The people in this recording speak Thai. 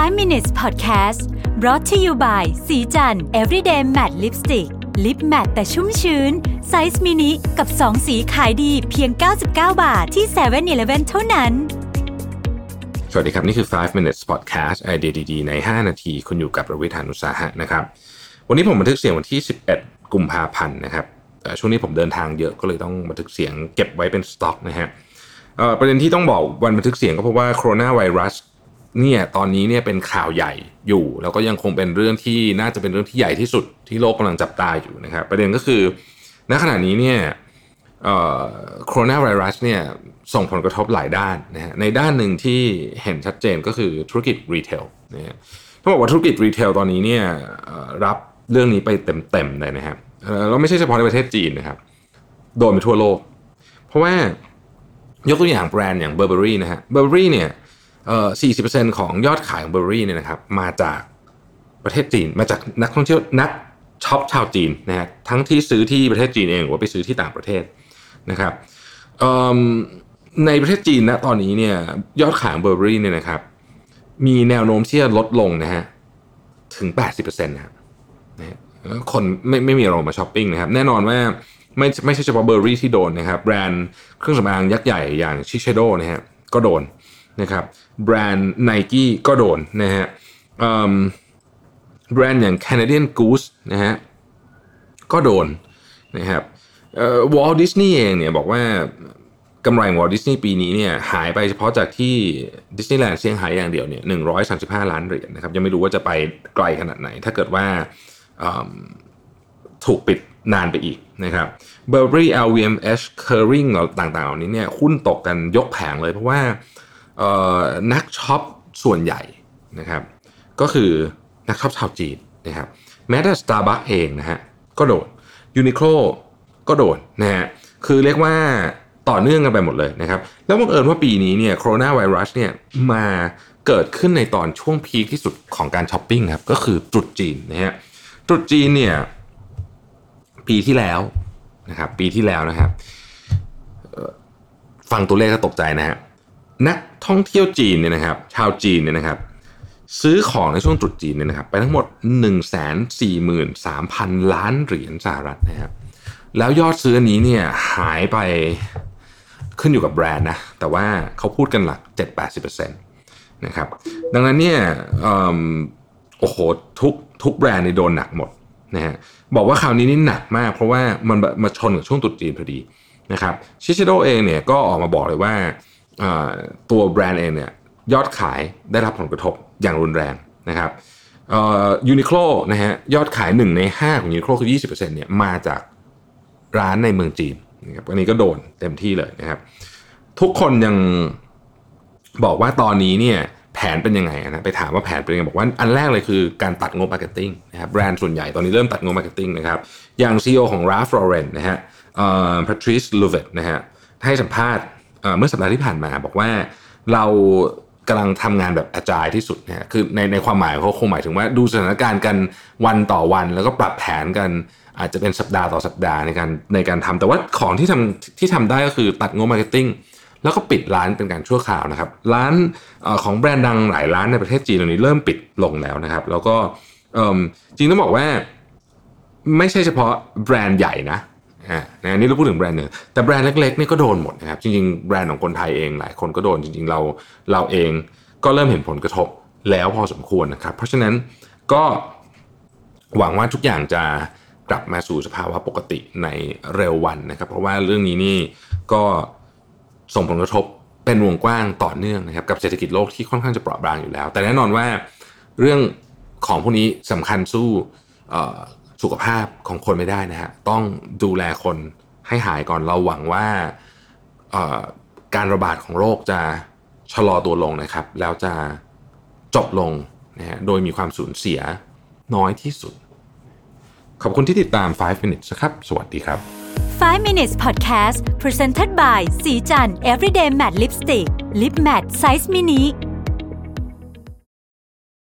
5 minutes podcast brought to you by ศรีจันทร์ everyday matte lipstick lip matte แต่ชุ่มชื้น ไซส์มินิกับ 2 สีขายดีเพียง 99 บาทที่7 e เ e ่ e อเท่านั้น สวัสดีครับ นี่คือ 5 minutes podcast ไอเดียดีๆใน 5 นาที คุณอยู่กับรวิศ หาญอุตสาหะนะครับ วันนี้ผมบันทึกเสียงวันที่ 11 กุมภาพันธ์นะครับช่วงนี้ผมเดินทางเยอะก็เลยต้องบันทึกเสียงเก็บไว้เป็นสต็อกนะฮะประเด็นที่ต้องบอกวันบันทึกเสียงก็เพราะว่าโคโรนาไวรัส เนี่ยตอนนี้เนี่ยเป็นข่าวใหญ่อยู่ แล้วก็ยังคงเป็นเรื่องที่น่าจะเป็นเรื่องที่ใหญ่ที่สุดที่โลกกำลังจับตาอยู่นะครับ ประเด็นก็คือณขณะนี้เนี่ยโคโรนาไวรัสเนี่ยส่งผลกระทบหลายด้านนะฮะในด้านหนึ่งที่เห็นชัดเจนก็คือธุรกิจ retail นะฮะต้องบอกว่าธุรกิจ retail ตอนนี้เนี่ยรับเรื่องนี้ไปเต็มๆเลยนะครับเอ่อแล้วไม่ใช่เฉพาะในประเทศจีนนะครับ โดนไปทั่วโลก เพราะว่ายกตัวอย่างแบรนด์อย่าง Burberry นะฮะ Burberry เนี่ย เอ่อ40%ของยอดขายของ Burberry เนี่ยนะครับมาจากประเทศจีนมาจากนักท่องเที่ยวนักช็อปชาวจีนนะฮะทั้งที่ซื้อที่ประเทศจีนเองหรือว่าไปซื้อที่ต่างประเทศนะครับในประเทศจีนนะตอนนี้เนี่ยยอดขายของ Burberry เนี่ยนะครับ มีแนวโน้มที่จะลดลงนะฮะถึง 80%นะครับนะฮะคนไม่ไม่มีอารมณ์มาช้อปปิ้งนะครับ แน่นอนว่าไม่ไม่ใช่เฉพาะเบอร์เบอรี่ที่โดนนะครับ แบรนด์เครื่องสำอางยักษ์ใหญ่อย่างชิเชโดนะฮะก็โดน นะครับแบรนด์ไนกี้ก็โดนนะฮะแบรนด์อย่าง Canadian Goose นะฮะก็โดนนะครับวอลต์ดิสนีย์เองเนี่ยบอกว่ากำไรของวอลต์ดิสนีย์ปีนี้เนี่ยหายไปเฉพาะจากที่ดิสนีย์แลนด์เซี่ยงไฮ้อย่างเดียวเนี่ยหนึ่งร้อยสามสิบห้าล้านเหรียญนะครับยังไม่รู้ว่าจะไปไกลขนาดไหน ถ้าเกิดว่าถูกปิดนานไปอีกนะครับ Burberry LVMH Kering ต่างๆเหล่านี้เนี่ยหุ้นตกกันยกแผงเลยเพราะว่า นักช็อปส่วนใหญ่นะครับก็คือนักช็อปชาวจีนนะครับแม้แต่ Starbucks เองนะฮะก็โดน Uniqlo ก็โดนนะฮะคือเรียกว่าต่อเนื่องกันไปหมดเลยนะครับแล้วบังเอิญว่าปีนี้เนี่ยโคโรนาไวรัสเนี่ยมาเกิดขึ้นในตอนช่วงพีคที่สุดของการช้อปปิ้งครับก็คือตรุษจีนนะฮะตรุษจีนเนี่ยปีที่แล้วนะครับปีที่แล้วนะครับฟังตัวเลขก็ตกใจนะฮะ นักท่องเที่ยวจีนเนี่ยนะครับ ชาวจีนเนี่ยนะครับ ซื้อของในช่วงตรุษจีนเนี่ยนะครับ ไปทั้งหมด 1 4 3 0 0 0 ล้านเหรียญสหรัฐนะครับแล้วยอดซื้ออันนี้เนี่ยหายไปขึ้นอยู่กับแบรนด์นะ แต่ว่าเขาพูดกันหลัก 7-80%นะครับ ดังนั้นเนี่ยเอิ่มโอ้โหทุกทุกแบรนด์ในโดนหนักหมดนะฮะบอกว่าคราวนี้นี่หนักมาก เพราะว่ามันมาชนกับช่วงตรุษจีนพอดีนะครับชิชิโดเองเนี่ยก็ออกมาบอกเลยว่า ตัวแบรนด์เองเนี่ยยอดขายได้รับผลกระทบอย่างรุนแรงนะครับยูนิโคลนะฮะยอดขาย1ใน 5 ของยูนิโคลคือ 20%เนี่ยมาจากร้านในเมืองจีนนะครับอันนี้ก็โดนเต็มที่เลยนะครับ ทุกคนยังบอกว่าตอนนี้เนี่ยแผนเป็นยังไงนะไปถามว่าแผนเป็นยังไงบอกว่าอันแรกเลยคือการตัดงบ marketing นะครับแบรนด์ส่วนใหญ่ตอนนี้เริ่มตัดงบ marketing นะครับ อย่าง CEO ของ Ralph Lauren นะฮะเอ่อ Patrice Louvet นะฮะให้สัมภาษณ์ เมื่อสัปดาห์ที่ผ่านมาบอกว่าเรากำลังทำงานแบบ agile ที่สุดนะฮะคือในในความหมายเขาคงหมายถึงว่าดูสถานการณ์กันวันต่อวัน แล้วก็ปรับแผนกันอาจจะเป็นสัปดาห์ต่อสัปดาห์ในการในการทำแต่ว่าของที่ทำที่ทำได้ก็คือตัดงบ marketing แล้วก็ปิดร้านเป็นการชั่วคราวนะครับ ร้านของแบรนด์ดังหลายร้านในประเทศจีนตอนนี้เริ่มปิดลงแล้วนะครับ แล้วก็จริงต้องบอกว่า ไม่ใช่เฉพาะแบรนด์ใหญ่นะ อ่านะนี่เราพูดถึงแบรนด์หนึ่งแต่แบรนด์เล็กๆนี่ก็โดนหมดนะครับจริงๆแบรนด์ของคนไทยเองหลายคนก็โดนจริงๆเราเราเองก็เริ่มเห็นผลกระทบแล้วพอสมควรนะครับ เพราะฉะนั้นก็หวังว่าทุกอย่างจะกลับมาสู่สภาวะปกติในเร็ววันนะครับ เพราะว่าเรื่องนี้นี่ก็ส่งผลกระทบเป็นวงกว้างต่อเนื่องนะครับกับเศรษฐกิจโลกที่ค่อนข้างจะเปราะบางอยู่แล้ว แต่แน่นอนว่าเรื่องของพวกนี้สำคัญสู้ สุขภาพของคนไม่ได้นะฮะต้องดูแลคนให้หายก่อนเราหวังว่าการระบาดของโรคจะชะลอตัวลงนะครับ แล้วจะจบลงนะฮะโดยมีความสูญเสียน้อยที่สุด ขอบคุณที่ติดตาม 5 minutes นะครับ สวัสดีครับ 5 minutes podcast presented by สีจัน everyday matte lipstick lip matte size mini